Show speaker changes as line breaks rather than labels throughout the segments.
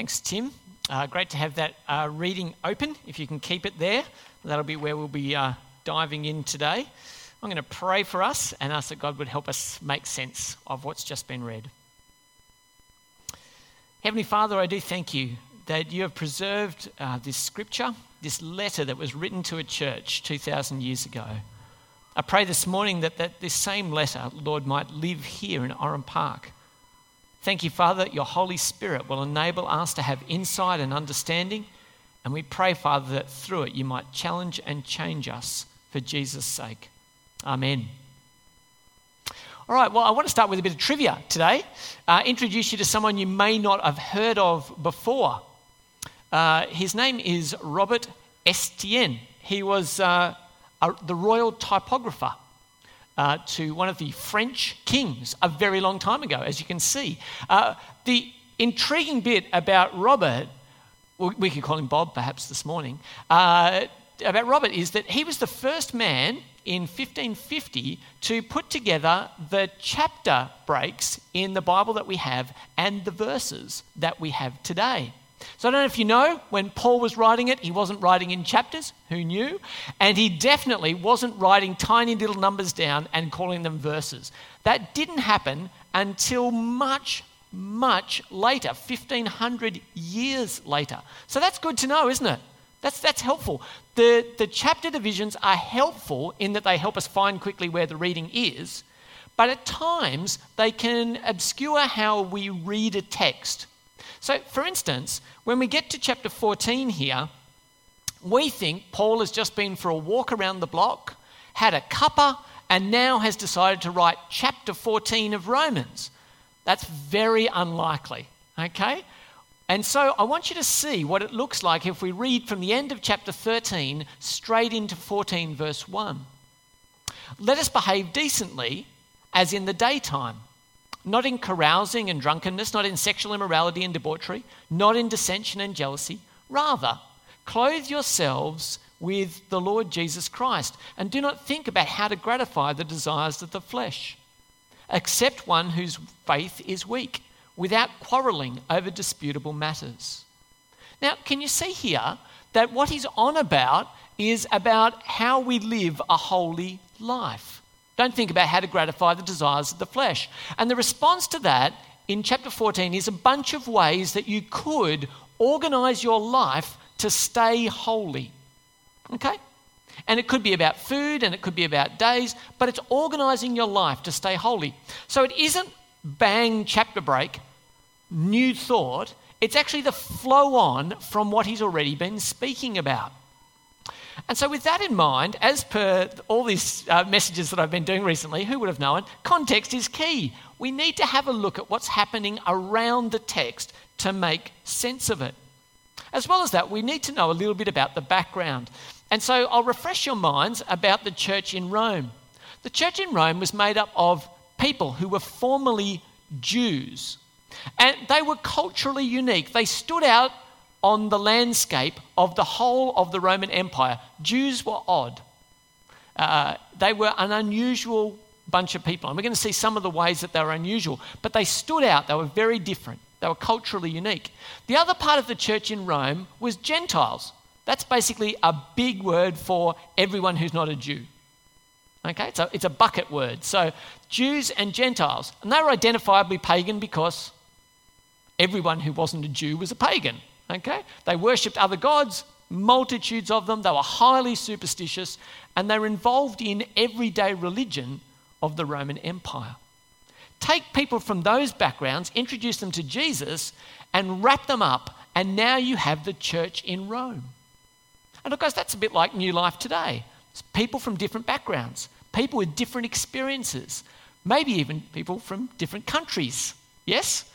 Thanks, Tim. Uh, great to have that uh, reading open. If you can keep it there, that'll be where we'll be uh, diving in today. I'm going to pray for us and ask that God would help us make sense of what's just been read. Heavenly Father, I do thank you that you have preserved uh, this scripture, this letter that was written to a church 2,000 years ago. I pray this morning that, that this same letter, Lord, might live here in Oran Park Thank you, Father, that your Holy Spirit will enable us to have insight and understanding. And we pray, Father, that through it you might challenge and change us for Jesus' sake. Amen. All right, well, I want to start with a bit of trivia today. Uh, introduce you to someone you may not have heard of before. Uh, his name is Robert Estienne. He was uh, a, the royal typographer uh, to one of the French kings a very long time ago, as you can see. Uh, the intriguing bit about Robert, we could call him Bob perhaps this morning, uh, about Robert is that he was the first man in 1550 to put together the chapter breaks in the Bible that we have and the verses that we have today. So I don't know if you know, when Paul was writing it, he wasn't writing in chapters. Who knew? And he definitely wasn't writing tiny little numbers down and calling them verses. That didn't happen until much, much later, 1500 years later. So that's good to know, isn't it? That's, that's helpful. The, the chapter divisions are helpful in that they help us find quickly where the reading is, but at times they can obscure how we read a text. So, for instance, when we get to chapter 14 here, we think Paul has just been for a walk around the block, had a cuppa, and now has decided to write chapter 14 of Romans. That's very unlikely, okay? And so I want you to see what it looks like if we read from the end of chapter 13 straight into 14, verse 1. Let us behave decently as in the daytime not in carousing and drunkenness, not in sexual immorality and debauchery, not in dissension and jealousy. Rather, clothe yourselves with the Lord Jesus Christ and do not think about how to gratify the desires of the flesh. Accept one whose faith is weak without quarreling over disputable matters. Now, can you see here that what he's on about is about how we live a holy life? Don't think about how to gratify the desires of the flesh. And the response to that in chapter 14 is a bunch of ways that you could organize your life to stay holy. Okay? And it could be about food and it could be about days, but it's organizing your life to stay holy. So it isn't bang, chapter break, new thought. It's actually the flow on from what he's already been speaking about. And so, with that in mind, as per all these uh, messages that I've been doing recently, who would have known? Context is key. We need to have a look at what's happening around the text to make sense of it. As well as that, we need to know a little bit about the background. And so, I'll refresh your minds about the church in Rome. The church in Rome was made up of people who were formerly Jews, and they were culturally unique. They stood out on the landscape of the whole of the Roman Empire. Jews were odd. Uh, they were an unusual bunch of people. And we're going to see some of the ways that they were unusual, but they stood out. They were very different. They were culturally unique. The other part of the church in Rome was Gentiles. That's basically a big word for everyone who's not a Jew. Okay, a, it's a bucket word. So Jews and Gentiles. And they were identifiably pagan because everyone who wasn't a Jew was a pagan. Okay? They worshipped other gods, multitudes of them. They were highly superstitious, and they were involved in everyday religion of the Roman Empire. Take people from those backgrounds, introduce them to Jesus, and wrap them up, and now you have the church in Rome. And of course, that's a bit like New Life today. It's people from different backgrounds, people with different experiences, maybe even people from different countries. Yes?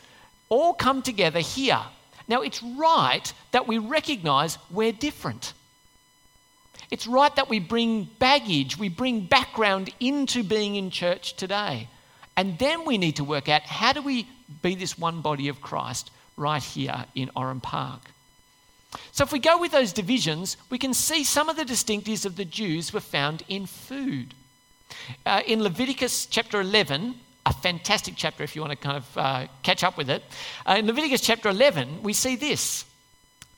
All come together here now, it's right that we recognize we're different. It's right that we bring baggage, we bring background into being in church today. And then we need to work out how do we be this one body of Christ right here in Oran Park. So, if we go with those divisions, we can see some of the distinctives of the Jews were found in food. Uh, in Leviticus chapter 11, a fantastic chapter if you want to kind of uh, catch up with it. Uh, in Leviticus chapter 11, we see this.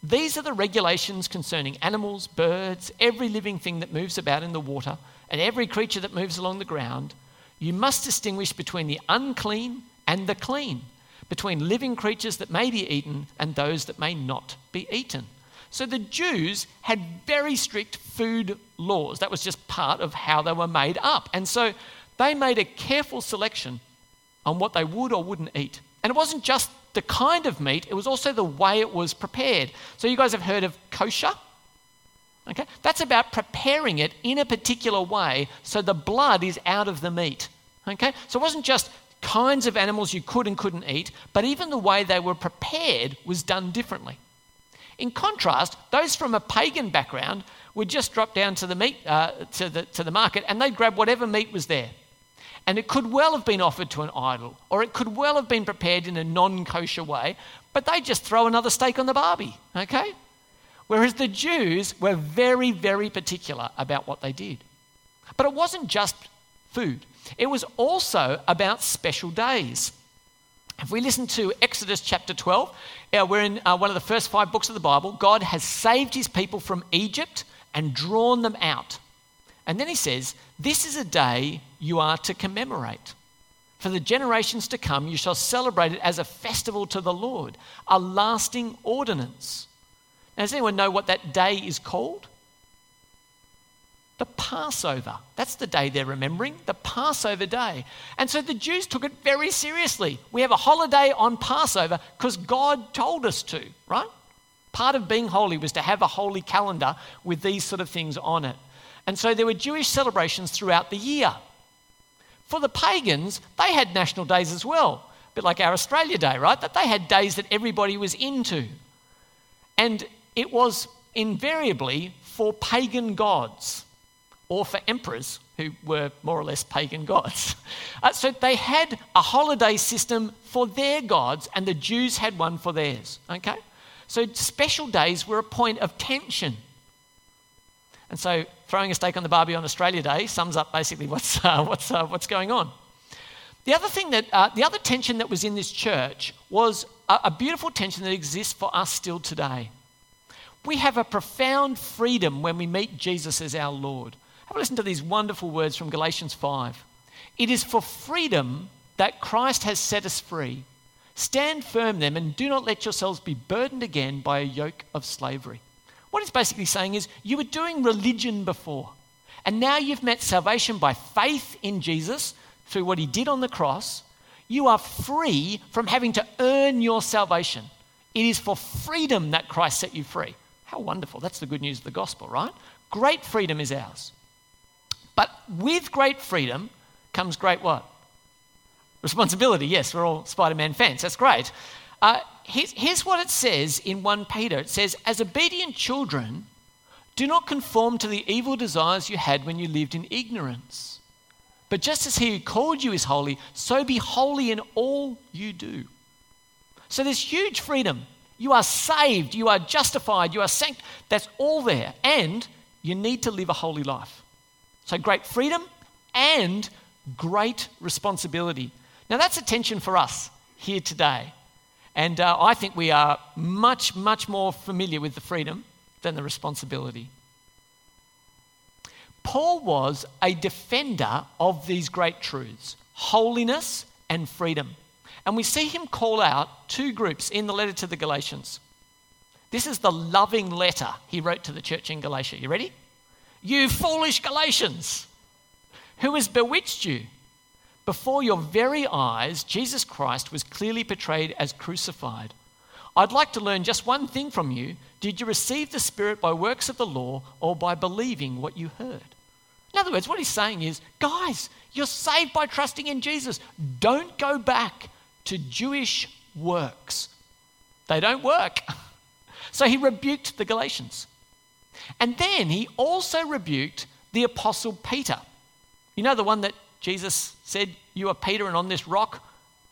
These are the regulations concerning animals, birds, every living thing that moves about in the water, and every creature that moves along the ground. You must distinguish between the unclean and the clean, between living creatures that may be eaten and those that may not be eaten. So the Jews had very strict food laws. That was just part of how they were made up. And so they made a careful selection on what they would or wouldn't eat. And it wasn't just the kind of meat, it was also the way it was prepared. So you guys have heard of kosher? Okay? That's about preparing it in a particular way so the blood is out of the meat. Okay? So it wasn't just kinds of animals you could and couldn't eat, but even the way they were prepared was done differently. In contrast, those from a pagan background would just drop down to the meat uh, to, the, to the market and they'd grab whatever meat was there. And it could well have been offered to an idol, or it could well have been prepared in a non kosher way, but they just throw another steak on the barbie, okay? Whereas the Jews were very, very particular about what they did. But it wasn't just food, it was also about special days. If we listen to Exodus chapter 12, uh, we're in uh, one of the first five books of the Bible. God has saved his people from Egypt and drawn them out. And then he says, This is a day you are to commemorate. For the generations to come, you shall celebrate it as a festival to the Lord, a lasting ordinance. Now, does anyone know what that day is called? the Passover. That's the day they're remembering, the Passover day. And so the Jews took it very seriously. We have a holiday on Passover because God told us to, right? Part of being holy was to have a holy calendar with these sort of things on it. And so there were Jewish celebrations throughout the year. For the pagans, they had national days as well, a bit like our Australia Day, right? That they had days that everybody was into. And it was invariably for pagan gods or for emperors who were more or less pagan gods. Uh, so they had a holiday system for their gods, and the Jews had one for theirs. Okay? So special days were a point of tension. And so throwing a steak on the barbie on Australia Day sums up basically what's, uh, what's, uh, what's going on. The other thing that, uh, the other tension that was in this church was a, a beautiful tension that exists for us still today. We have a profound freedom when we meet Jesus as our Lord. Have a listen to these wonderful words from Galatians 5. It is for freedom that Christ has set us free. Stand firm then and do not let yourselves be burdened again by a yoke of slavery. What it's basically saying is you were doing religion before, and now you've met salvation by faith in Jesus through what he did on the cross. You are free from having to earn your salvation. It is for freedom that Christ set you free. How wonderful. That's the good news of the gospel, right? Great freedom is ours. But with great freedom comes great what? Responsibility. Yes, we're all Spider Man fans. That's great. Uh, here's, here's what it says in 1 Peter it says, As obedient children, do not conform to the evil desires you had when you lived in ignorance. But just as he who called you is holy, so be holy in all you do. So there's huge freedom. You are saved, you are justified, you are sanctified. That's all there. And you need to live a holy life. So great freedom and great responsibility. Now, that's a tension for us here today. And uh, I think we are much, much more familiar with the freedom than the responsibility. Paul was a defender of these great truths holiness and freedom. And we see him call out two groups in the letter to the Galatians. This is the loving letter he wrote to the church in Galatia. You ready? You foolish Galatians, who has bewitched you? Before your very eyes, Jesus Christ was clearly portrayed as crucified. I'd like to learn just one thing from you. Did you receive the Spirit by works of the law or by believing what you heard? In other words, what he's saying is, guys, you're saved by trusting in Jesus. Don't go back to Jewish works, they don't work. So he rebuked the Galatians. And then he also rebuked the apostle Peter. You know, the one that Jesus said, You are Peter, and on this rock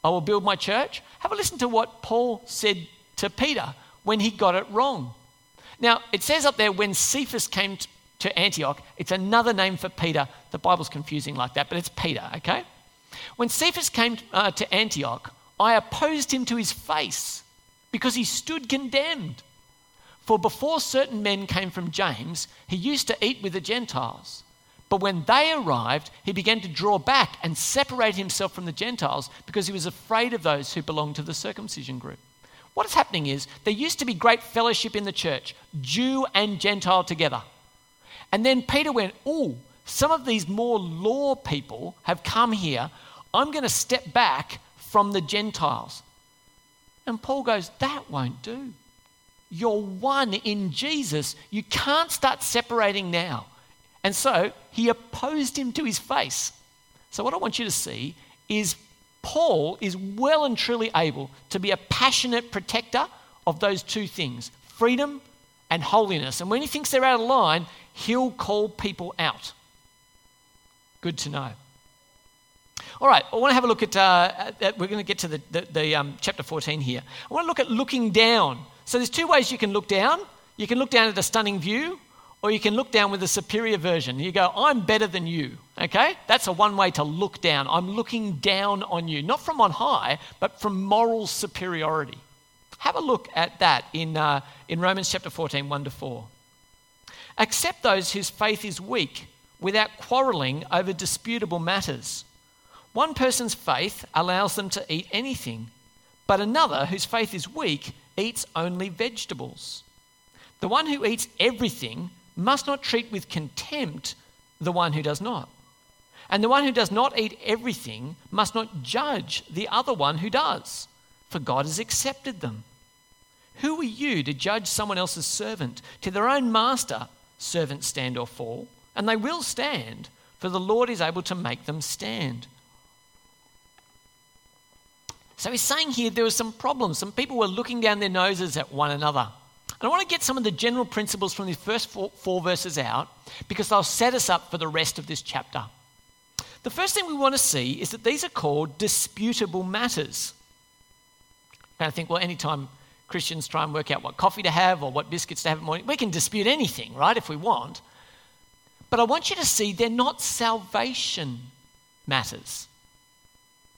I will build my church? Have a listen to what Paul said to Peter when he got it wrong. Now, it says up there when Cephas came to Antioch, it's another name for Peter. The Bible's confusing like that, but it's Peter, okay? When Cephas came uh, to Antioch, I opposed him to his face because he stood condemned. For before certain men came from James, he used to eat with the Gentiles. But when they arrived, he began to draw back and separate himself from the Gentiles because he was afraid of those who belonged to the circumcision group. What is happening is there used to be great fellowship in the church, Jew and Gentile together. And then Peter went, Oh, some of these more law people have come here. I'm going to step back from the Gentiles. And Paul goes, That won't do. You're one in Jesus. You can't start separating now. And so he opposed him to his face. So, what I want you to see is Paul is well and truly able to be a passionate protector of those two things freedom and holiness. And when he thinks they're out of line, he'll call people out. Good to know. All right, I want to have a look at, uh, at we're going to get to the, the, the um, chapter 14 here. I want to look at looking down. So there's two ways you can look down. You can look down at a stunning view, or you can look down with a superior version. You go, I'm better than you. Okay? That's a one way to look down. I'm looking down on you, not from on high, but from moral superiority. Have a look at that in, uh, in Romans chapter 14, 1 to 4. Accept those whose faith is weak without quarreling over disputable matters. One person's faith allows them to eat anything, but another whose faith is weak eats only vegetables. The one who eats everything must not treat with contempt the one who does not. And the one who does not eat everything must not judge the other one who does, for God has accepted them. Who are you to judge someone else's servant? To their own master, servants stand or fall, and they will stand, for the Lord is able to make them stand. So he's saying here there were some problems. Some people were looking down their noses at one another. And I want to get some of the general principles from these first four, four verses out because they'll set us up for the rest of this chapter. The first thing we want to see is that these are called disputable matters. And I think, well, anytime Christians try and work out what coffee to have or what biscuits to have in the morning, we can dispute anything, right, if we want. But I want you to see they're not salvation matters.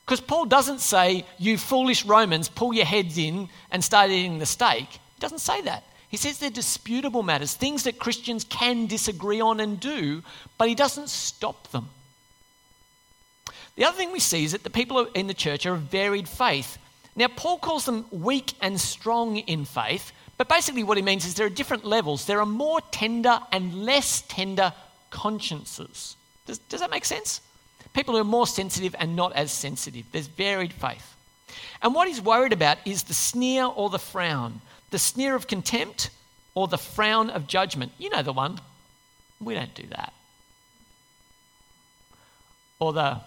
Because Paul doesn't say, you foolish Romans, pull your heads in and start eating the steak. He doesn't say that. He says they're disputable matters, things that Christians can disagree on and do, but he doesn't stop them. The other thing we see is that the people in the church are of varied faith. Now, Paul calls them weak and strong in faith, but basically what he means is there are different levels. There are more tender and less tender consciences. Does, does that make sense? People who are more sensitive and not as sensitive. There's varied faith. And what he's worried about is the sneer or the frown the sneer of contempt or the frown of judgment. You know the one. We don't do that. Or the,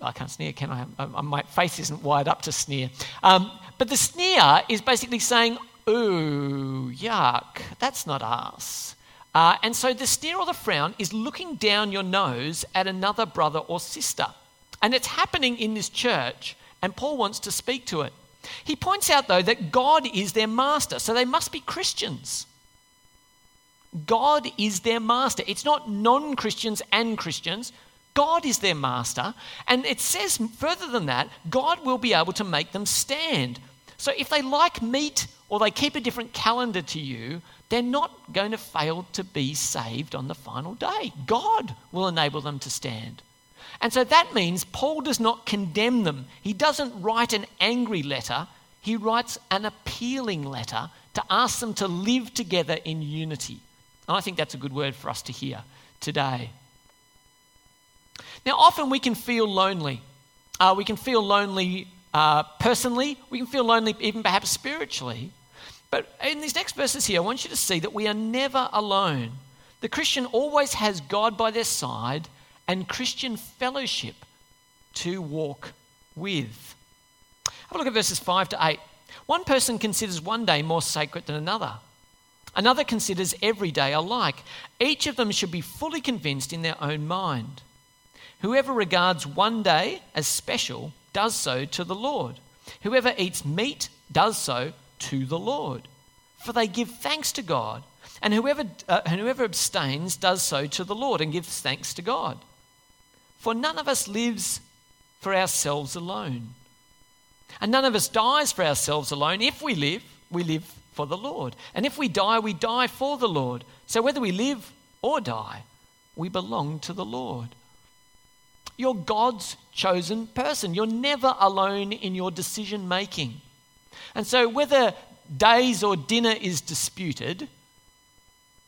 I can't sneer, can I? Uh, my face isn't wired up to sneer. Um, but the sneer is basically saying, ooh, yuck, that's not us. Uh, and so the sneer or the frown is looking down your nose at another brother or sister. And it's happening in this church, and Paul wants to speak to it. He points out, though, that God is their master, so they must be Christians. God is their master. It's not non Christians and Christians. God is their master. And it says further than that, God will be able to make them stand. So if they like meat or they keep a different calendar to you, they're not going to fail to be saved on the final day. God will enable them to stand. And so that means Paul does not condemn them. He doesn't write an angry letter, he writes an appealing letter to ask them to live together in unity. And I think that's a good word for us to hear today. Now, often we can feel lonely. Uh, we can feel lonely uh, personally, we can feel lonely even perhaps spiritually. But in these next verses here, I want you to see that we are never alone. The Christian always has God by their side and Christian fellowship to walk with. Have a look at verses 5 to 8. One person considers one day more sacred than another. Another considers every day alike. Each of them should be fully convinced in their own mind. Whoever regards one day as special does so to the Lord. Whoever eats meat does so to the Lord. For they give thanks to God. And whoever, uh, and whoever abstains does so to the Lord and gives thanks to God. For none of us lives for ourselves alone. And none of us dies for ourselves alone. If we live, we live for the Lord. And if we die, we die for the Lord. So whether we live or die, we belong to the Lord. You're God's chosen person. You're never alone in your decision making. And so, whether days or dinner is disputed,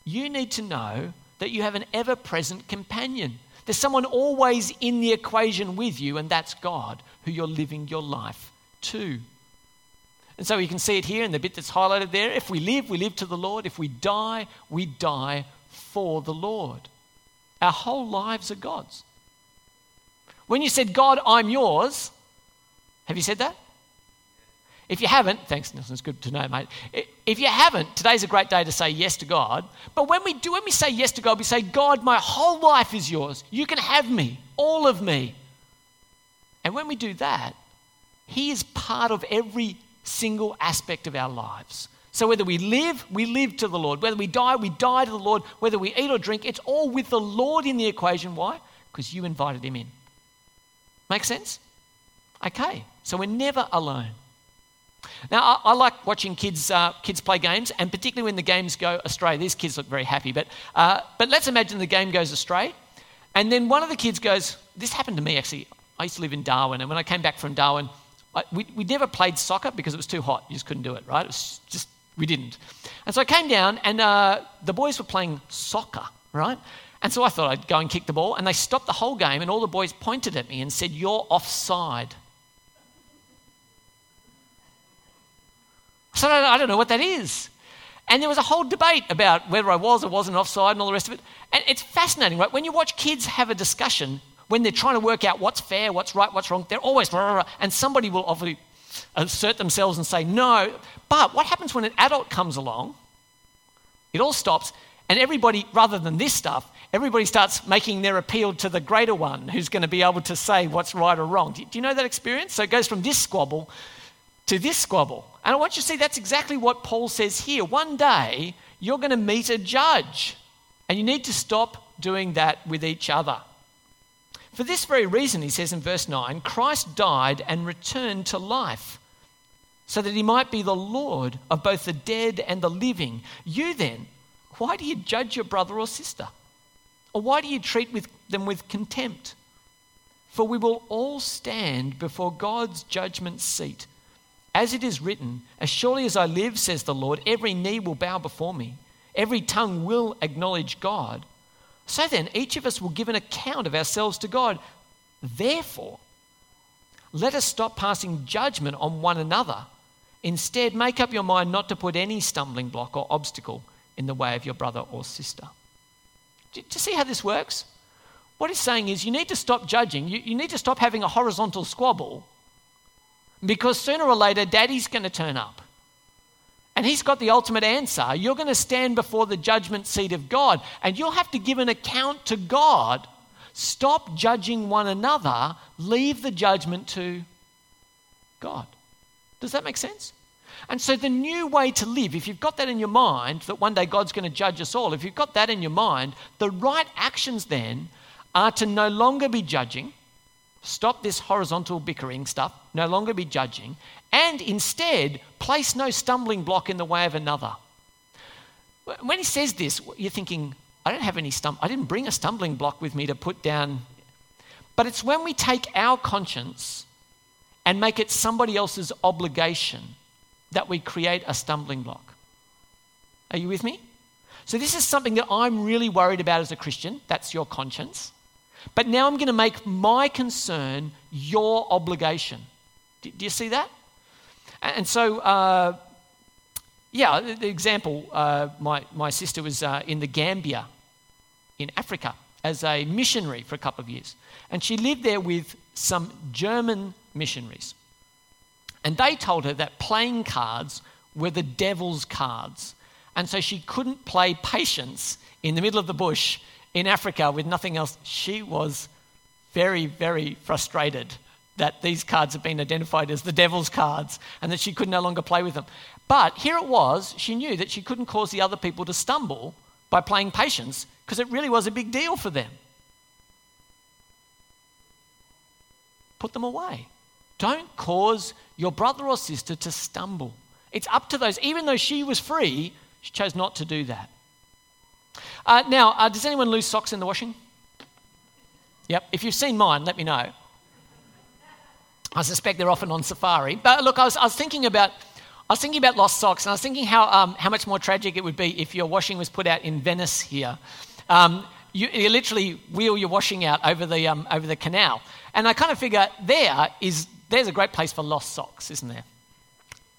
you need to know that you have an ever present companion. There's someone always in the equation with you, and that's God, who you're living your life to. And so you can see it here in the bit that's highlighted there. If we live, we live to the Lord. If we die, we die for the Lord. Our whole lives are God's. When you said, God, I'm yours, have you said that? If you haven't, thanks, Nelson, it's good to know, mate. If you haven't, today's a great day to say yes to God. But when we do, when we say yes to God, we say, God, my whole life is yours. You can have me, all of me. And when we do that, He is part of every single aspect of our lives. So whether we live, we live to the Lord. Whether we die, we die to the Lord. Whether we eat or drink, it's all with the Lord in the equation. Why? Because you invited Him in. Make sense? Okay, so we're never alone. Now, I, I like watching kids, uh, kids play games, and particularly when the games go astray. These kids look very happy, but, uh, but let's imagine the game goes astray, and then one of the kids goes, This happened to me actually. I used to live in Darwin, and when I came back from Darwin, I, we, we never played soccer because it was too hot. You just couldn't do it, right? It was just, we didn't. And so I came down, and uh, the boys were playing soccer, right? And so I thought I'd go and kick the ball, and they stopped the whole game, and all the boys pointed at me and said, You're offside. So I don't know what that is. And there was a whole debate about whether I was or wasn't offside and all the rest of it. And it's fascinating, right? When you watch kids have a discussion, when they're trying to work out what's fair, what's right, what's wrong, they're always, and somebody will obviously assert themselves and say no. But what happens when an adult comes along? It all stops, and everybody, rather than this stuff, everybody starts making their appeal to the greater one who's going to be able to say what's right or wrong. Do you know that experience? So it goes from this squabble to this squabble. And I want you to see that's exactly what Paul says here. One day, you're going to meet a judge, and you need to stop doing that with each other. For this very reason, he says in verse 9, Christ died and returned to life, so that he might be the Lord of both the dead and the living. You then, why do you judge your brother or sister? Or why do you treat with them with contempt? For we will all stand before God's judgment seat. As it is written, As surely as I live, says the Lord, every knee will bow before me, every tongue will acknowledge God. So then, each of us will give an account of ourselves to God. Therefore, let us stop passing judgment on one another. Instead, make up your mind not to put any stumbling block or obstacle in the way of your brother or sister. Do you see how this works? What he's saying is you need to stop judging. You, you need to stop having a horizontal squabble because sooner or later, daddy's going to turn up. And he's got the ultimate answer. You're going to stand before the judgment seat of God, and you'll have to give an account to God. Stop judging one another, leave the judgment to God. Does that make sense? And so, the new way to live, if you've got that in your mind, that one day God's going to judge us all, if you've got that in your mind, the right actions then are to no longer be judging, Stop this horizontal bickering stuff, no longer be judging, and instead place no stumbling block in the way of another. When he says this, you're thinking, I don't have any stum I didn't bring a stumbling block with me to put down. But it's when we take our conscience and make it somebody else's obligation that we create a stumbling block. Are you with me? So, this is something that I'm really worried about as a Christian. That's your conscience. But now I'm going to make my concern your obligation. Do, you see that? And so, uh, yeah, the example uh, my, my sister was uh, in the Gambia in Africa as a missionary for a couple of years. And she lived there with some German missionaries. And they told her that playing cards were the devil's cards. And so she couldn't play patience in the middle of the bush in Africa with nothing else, she was very, very frustrated that these cards had been identified as the devil's cards and that she could no longer play with them. But here it was, she knew that she couldn't cause the other people to stumble by playing patience because it really was a big deal for them. put them away. Don't cause your brother or sister to stumble. It's up to those, even though she was free, she chose not to do that. Uh, now, uh, does anyone lose socks in the washing? Yep. If you've seen mine, let me know. I suspect they're often on safari. But look, I was, I was thinking about. I was thinking about lost socks, and I was thinking how, um, how much more tragic it would be if your washing was put out in Venice here. Um, you, you, literally wheel your washing out over the, um, over the canal. And I kind of figure there is, there's a great place for lost socks, isn't there?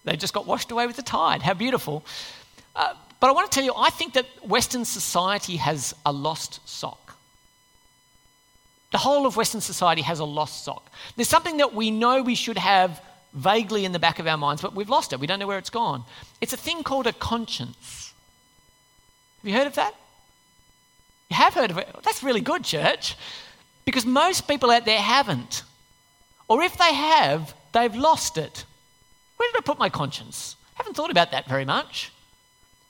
They just got washed away with the tide. How beautiful. Uh, but I want to tell you, I think that Western society has a lost sock. The whole of Western society has a lost sock. There's something that we know we should have vaguely in the back of our minds, but we've lost it. We don't know where it's gone. It's a thing called a conscience. Have you heard of that? You have heard of it? That's really good, church, because most people out there haven't. Or if they have, they've lost it. Where did I put my conscience? I haven't thought about that very much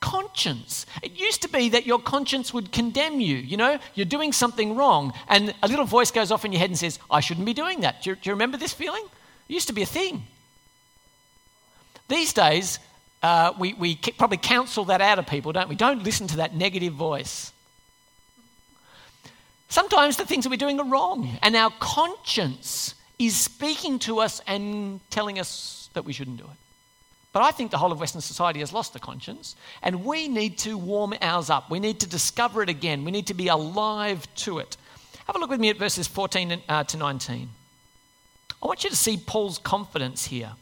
conscience. It used to be that your conscience would condemn you. You know, you're doing something wrong, and a little voice goes off in your head and says, I shouldn't be doing that. Do you, do you remember this feeling? It used to be a thing. These days, uh, we, we probably counsel that out of people, don't we? Don't listen to that negative voice. Sometimes the things that we're doing are wrong, and our conscience is speaking to us and telling us that we shouldn't do it. But I think the whole of Western society has lost the conscience, and we need to warm ours up. We need to discover it again. We need to be alive to it. Have a look with me at verses 14 uh, to 19. I want you to see Paul's confidence here.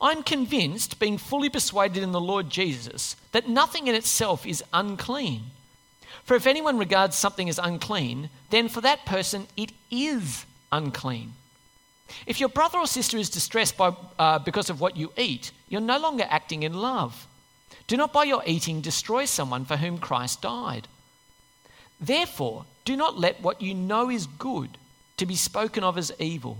I'm convinced, being fully persuaded in the Lord Jesus, that nothing in itself is unclean. For if anyone regards something as unclean, then for that person it is unclean. If your brother or sister is distressed by, uh, because of what you eat, you're no longer acting in love. Do not by your eating destroy someone for whom Christ died. Therefore, do not let what you know is good to be spoken of as evil.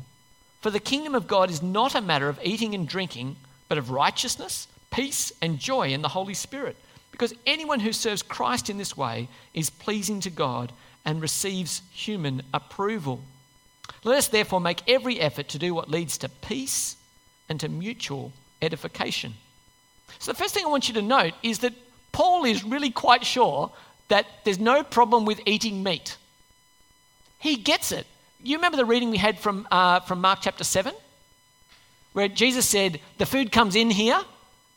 For the kingdom of God is not a matter of eating and drinking, but of righteousness, peace, and joy in the Holy Spirit. Because anyone who serves Christ in this way is pleasing to God and receives human approval. Let us therefore make every effort to do what leads to peace and to mutual edification. So, the first thing I want you to note is that Paul is really quite sure that there's no problem with eating meat. He gets it. You remember the reading we had from, uh, from Mark chapter 7? Where Jesus said, The food comes in here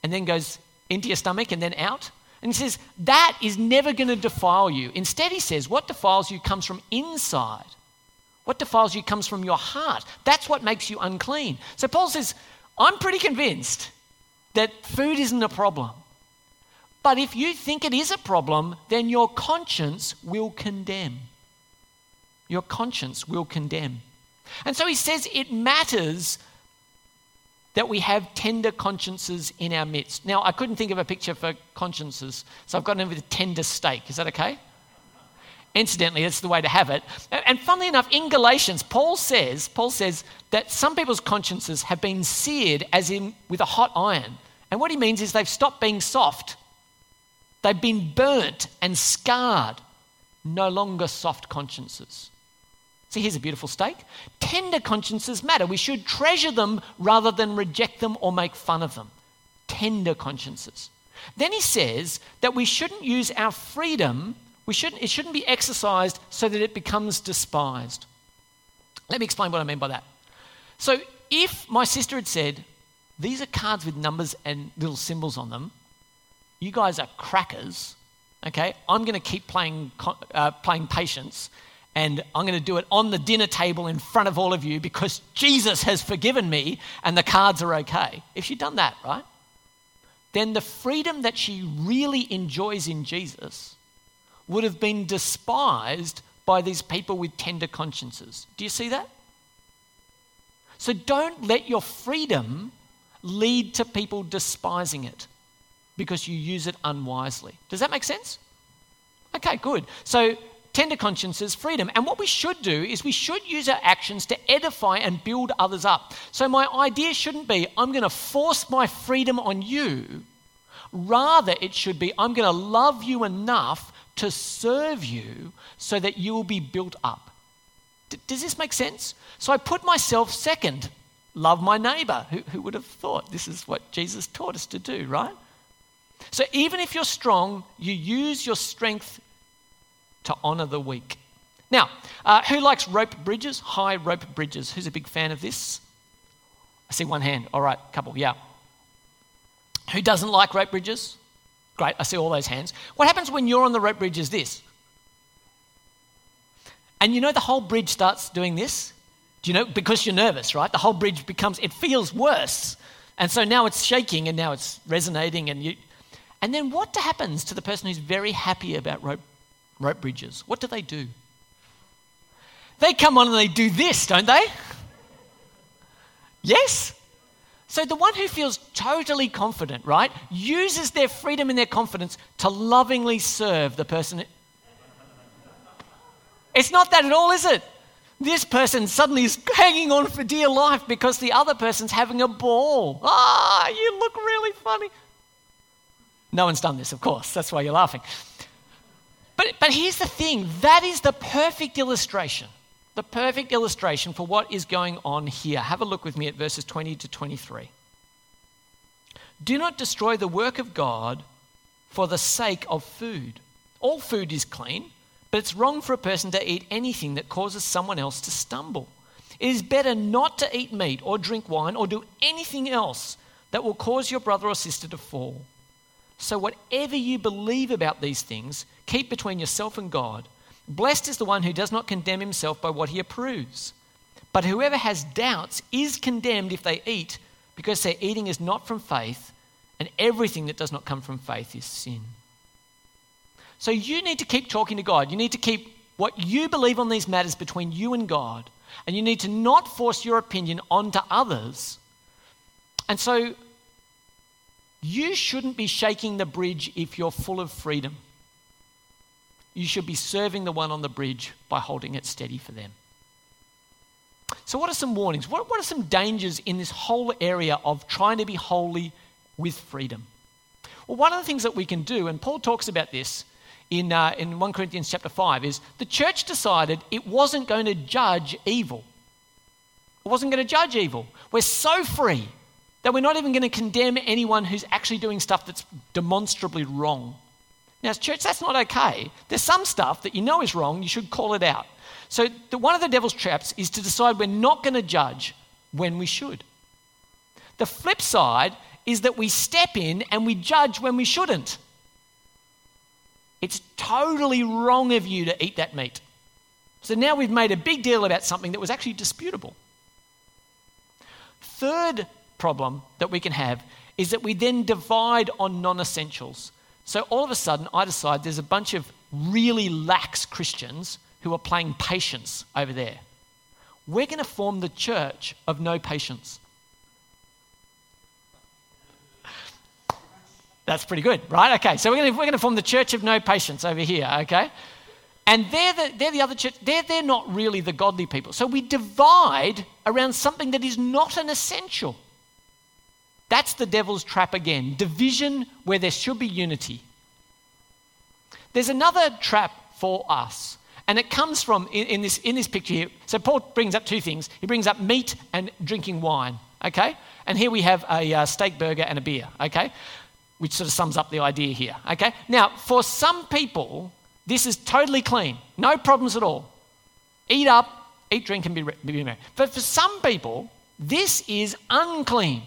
and then goes into your stomach and then out. And he says, That is never going to defile you. Instead, he says, What defiles you comes from inside. What defiles you comes from your heart. That's what makes you unclean. So Paul says, I'm pretty convinced that food isn't a problem. But if you think it is a problem, then your conscience will condemn. Your conscience will condemn. And so he says it matters that we have tender consciences in our midst. Now, I couldn't think of a picture for consciences, so I've got in with a tender steak. Is that okay? Incidentally, that's the way to have it. And funnily enough, in Galatians, Paul says, Paul says that some people's consciences have been seared as in with a hot iron. And what he means is they've stopped being soft. They've been burnt and scarred. No longer soft consciences. See, here's a beautiful steak. Tender consciences matter. We should treasure them rather than reject them or make fun of them. Tender consciences. Then he says that we shouldn't use our freedom we shouldn't, it shouldn't be exercised so that it becomes despised. Let me explain what I mean by that. So, if my sister had said, These are cards with numbers and little symbols on them, you guys are crackers, okay? I'm going to keep playing, uh, playing patience and I'm going to do it on the dinner table in front of all of you because Jesus has forgiven me and the cards are okay. If she'd done that, right? Then the freedom that she really enjoys in Jesus would have been despised by these people with tender consciences. Do you see that? So don't let your freedom lead to people despising it because you use it unwisely. Does that make sense? Okay, good. So tender consciences, freedom. And what we should do is we should use our actions to edify and build others up. So my idea shouldn't be, I'm going to force my freedom on you. Rather, it should be, I'm going to love you enough to serve you so that you will be built up. D- does this make sense? So I put myself second. Love my neighbor. Who, who would have thought this is what Jesus taught us to do, right? So even if you're strong, you use your strength to honor the weak. Now, uh, who likes rope bridges? High rope bridges. Who's a big fan of this? I see one hand. All right, couple, yeah. Who doesn't like rope bridges? Great, I see all those hands. What happens when you're on the rope bridge is this. And you know the whole bridge starts doing this? Do you know? Because you're nervous, right? The whole bridge becomes, it feels worse. And so now it's shaking and now it's resonating. And, you, and then what happens to the person who's very happy about rope, rope bridges? What do they do? They come on and they do this, don't they? Yes? So the one who feels totally confident, right, uses their freedom and their confidence to lovingly serve the person. It's not that at all, is it? This person suddenly is hanging on for dear life because the other person's having a ball. Ah, you look really funny. No one's done this, of course. That's why you're laughing. But, but here's the thing that is the perfect illustration the perfect illustration for what is going on here. Have a look with me at verses 20 to 23. Do not destroy the work of God for the sake of food. All food is clean, but it's wrong for a person to eat anything that causes someone else to stumble. It is better not to eat meat or drink wine or do anything else that will cause your brother or sister to fall. So, whatever you believe about these things, keep between yourself and God. Blessed is the one who does not condemn himself by what he approves. But whoever has doubts is condemned if they eat, because their eating is not from faith, and everything that does not come from faith is sin. So you need to keep talking to God. You need to keep what you believe on these matters between you and God. And you need to not force your opinion onto others. And so you shouldn't be shaking the bridge if you're full of freedom you should be serving the one on the bridge by holding it steady for them. So, what are some warnings? What, what are some dangers in this whole area of trying to be holy with freedom? Well, one of the things that we can do, and Paul talks about this in, uh, in 1 Corinthians chapter 5, is the church decided it wasn't going to judge evil. It wasn't going to judge evil. We're so free that we're not even going to condemn anyone who's actually doing stuff that's demonstrably wrong. Now, church, that's not okay. There's some stuff that you know is wrong, you should call it out. So, the, one of the devil's traps is to decide we're not going to judge when we should. The flip side is that we step in and we judge when we shouldn't. It's totally wrong of you to eat that meat. So now we've made a big deal about something that was actually disputable. Third problem that we can have is that we then divide on non essentials. So all of a sudden, I decide there's a bunch of really lax Christians who are playing patience over there. We're going to form the church of no patience. That's pretty good, right? Okay, so we're going to, we're to form the church of no patience over here, okay? And they're the, they're the other church, they're, they're not really the godly people. So we divide around something that is not an essential. That's the devil's trap again division where there should be unity. There's another trap for us, and it comes from in, in, this, in this picture here. So, Paul brings up two things he brings up meat and drinking wine, okay? And here we have a uh, steak burger and a beer, okay? Which sort of sums up the idea here, okay? Now, for some people, this is totally clean, no problems at all. Eat up, eat, drink, and be, be merry. But for some people, this is unclean.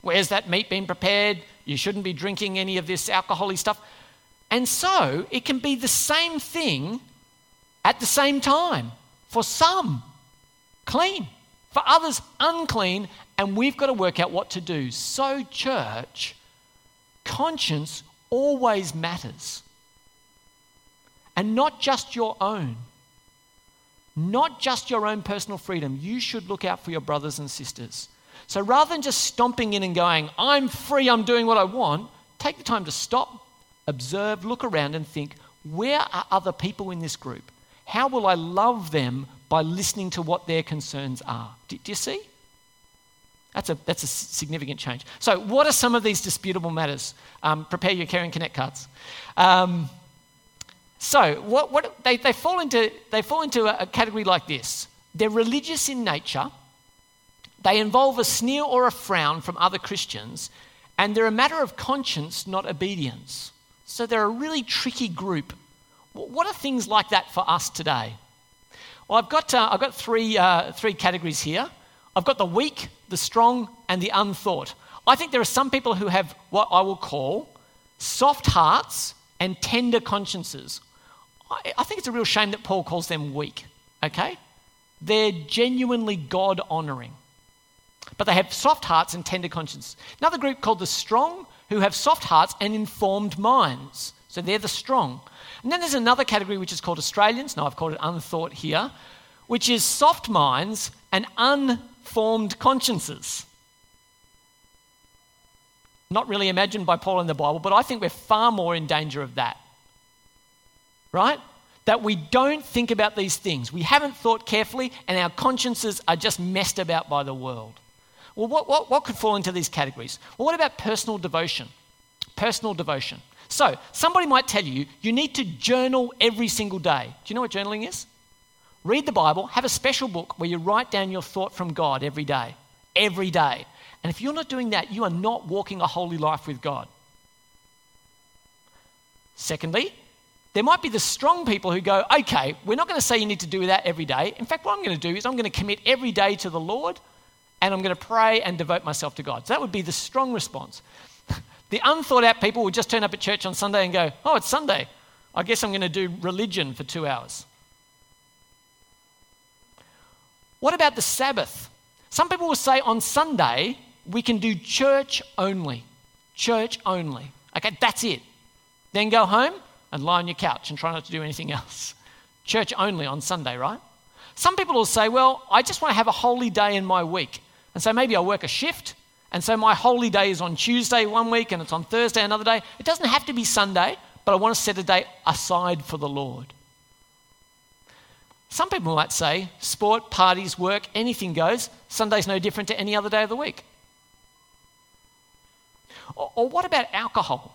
Where's that meat being prepared? You shouldn't be drinking any of this alcoholic stuff. And so it can be the same thing at the same time. For some, clean. For others, unclean. And we've got to work out what to do. So, church, conscience always matters. And not just your own. Not just your own personal freedom. You should look out for your brothers and sisters. So rather than just stomping in and going, I'm free, I'm doing what I want, take the time to stop, observe, look around, and think, where are other people in this group? How will I love them by listening to what their concerns are? Do, do you see? That's a, that's a significant change. So, what are some of these disputable matters? Um, prepare your Care and Connect cards. Um, so, what, what, they, they, fall into, they fall into a, a category like this They're religious in nature, they involve a sneer or a frown from other Christians, and they're a matter of conscience, not obedience. So they're a really tricky group. What are things like that for us today? Well, I've got, uh, I've got three, uh, three categories here. I've got the weak, the strong, and the unthought. I think there are some people who have what I will call soft hearts and tender consciences. I, I think it's a real shame that Paul calls them weak, okay? They're genuinely God honoring, but they have soft hearts and tender consciences. Another group called the strong, who have soft hearts and informed minds. So they're the strong. And then there's another category which is called Australians. Now I've called it unthought here, which is soft minds and unformed consciences. Not really imagined by Paul in the Bible, but I think we're far more in danger of that. Right? That we don't think about these things. We haven't thought carefully, and our consciences are just messed about by the world. Well, what, what, what could fall into these categories? Well, what about personal devotion? Personal devotion. So, somebody might tell you you need to journal every single day. Do you know what journaling is? Read the Bible, have a special book where you write down your thought from God every day. Every day. And if you're not doing that, you are not walking a holy life with God. Secondly, there might be the strong people who go, okay, we're not going to say you need to do that every day. In fact, what I'm going to do is I'm going to commit every day to the Lord and I'm going to pray and devote myself to God. So that would be the strong response. The unthought out people would just turn up at church on Sunday and go, Oh, it's Sunday. I guess I'm going to do religion for two hours. What about the Sabbath? Some people will say on Sunday we can do church only. Church only. Okay, that's it. Then go home and lie on your couch and try not to do anything else. Church only on Sunday, right? Some people will say, Well, I just want to have a holy day in my week. And so maybe I'll work a shift and so my holy day is on Tuesday one week and it's on Thursday another day. It doesn't have to be Sunday, but I want to set a day aside for the Lord. Some people might say sport, parties, work, anything goes. Sunday's no different to any other day of the week. Or, or what about alcohol?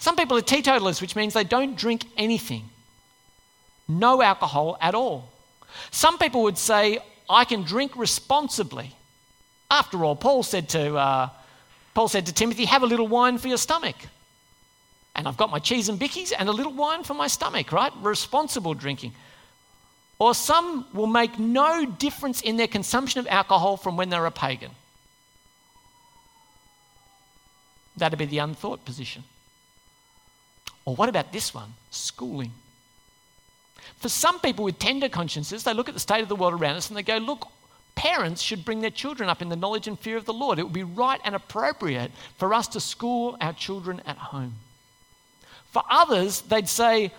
Some people are teetotalers, which means they don't drink anything. No alcohol at all. Some people would say, I can drink responsibly. After all, Paul said to, uh, Paul said to Timothy, Have a little wine for your stomach. And I've got my cheese and bickies and a little wine for my stomach, right? Responsible drinking. Or some will make no difference in their consumption of alcohol from when they're a pagan. That'd be the unthought position. Or what about this one? Schooling. For some people with tender consciences, they look at the state of the world around us and they go, Look, parents should bring their children up in the knowledge and fear of the Lord. It would be right and appropriate for us to school our children at home. For others, they'd say,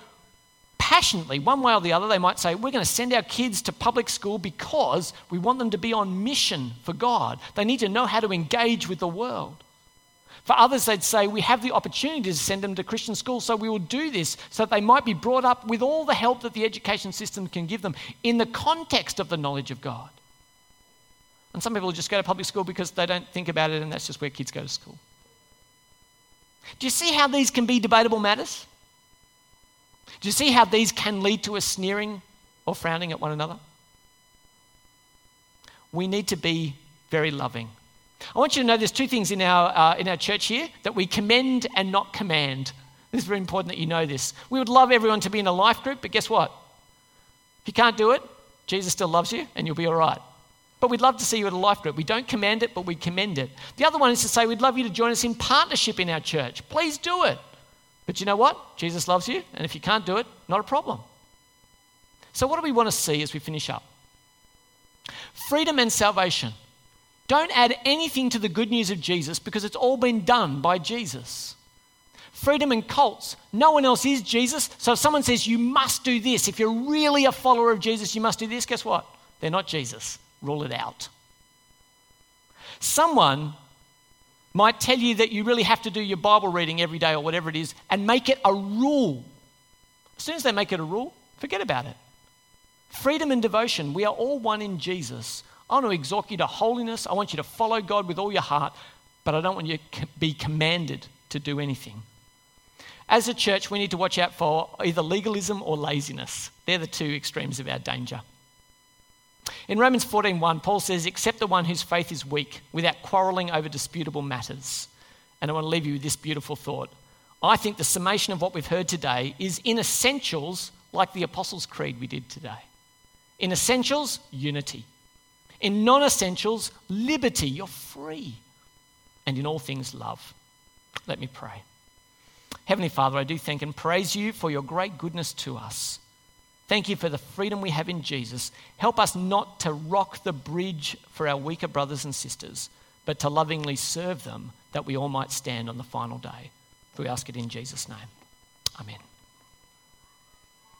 passionately, one way or the other, they might say, We're going to send our kids to public school because we want them to be on mission for God. They need to know how to engage with the world. For others, they'd say, We have the opportunity to send them to Christian school, so we will do this so that they might be brought up with all the help that the education system can give them in the context of the knowledge of God. And some people just go to public school because they don't think about it and that's just where kids go to school. Do you see how these can be debatable matters? Do you see how these can lead to us sneering or frowning at one another? We need to be very loving. I want you to know there's two things in our, uh, in our church here that we commend and not command. This is very important that you know this. We would love everyone to be in a life group, but guess what? If you can't do it, Jesus still loves you and you'll be all right. But we'd love to see you at a life group. We don't command it, but we commend it. The other one is to say, we'd love you to join us in partnership in our church. Please do it. But you know what? Jesus loves you, and if you can't do it, not a problem. So, what do we want to see as we finish up? Freedom and salvation. Don't add anything to the good news of Jesus because it's all been done by Jesus. Freedom and cults. No one else is Jesus. So if someone says you must do this, if you're really a follower of Jesus, you must do this, guess what? They're not Jesus rule it out. Someone might tell you that you really have to do your Bible reading every day or whatever it is and make it a rule. As soon as they make it a rule, forget about it. Freedom and devotion, we are all one in Jesus. I want to exhort you to holiness. I want you to follow God with all your heart, but I don't want you to be commanded to do anything. As a church, we need to watch out for either legalism or laziness. They're the two extremes of our danger. In Romans 14:1, Paul says, "Accept the one whose faith is weak, without quarreling over disputable matters." And I want to leave you with this beautiful thought. I think the summation of what we've heard today is in essentials like the Apostles' Creed we did today. In essentials, unity. In non essentials, liberty. You're free. And in all things, love. Let me pray. Heavenly Father, I do thank and praise you for your great goodness to us. Thank you for the freedom we have in Jesus. Help us not to rock the bridge for our weaker brothers and sisters, but to lovingly serve them that we all might stand on the final day. We ask it in Jesus' name. Amen.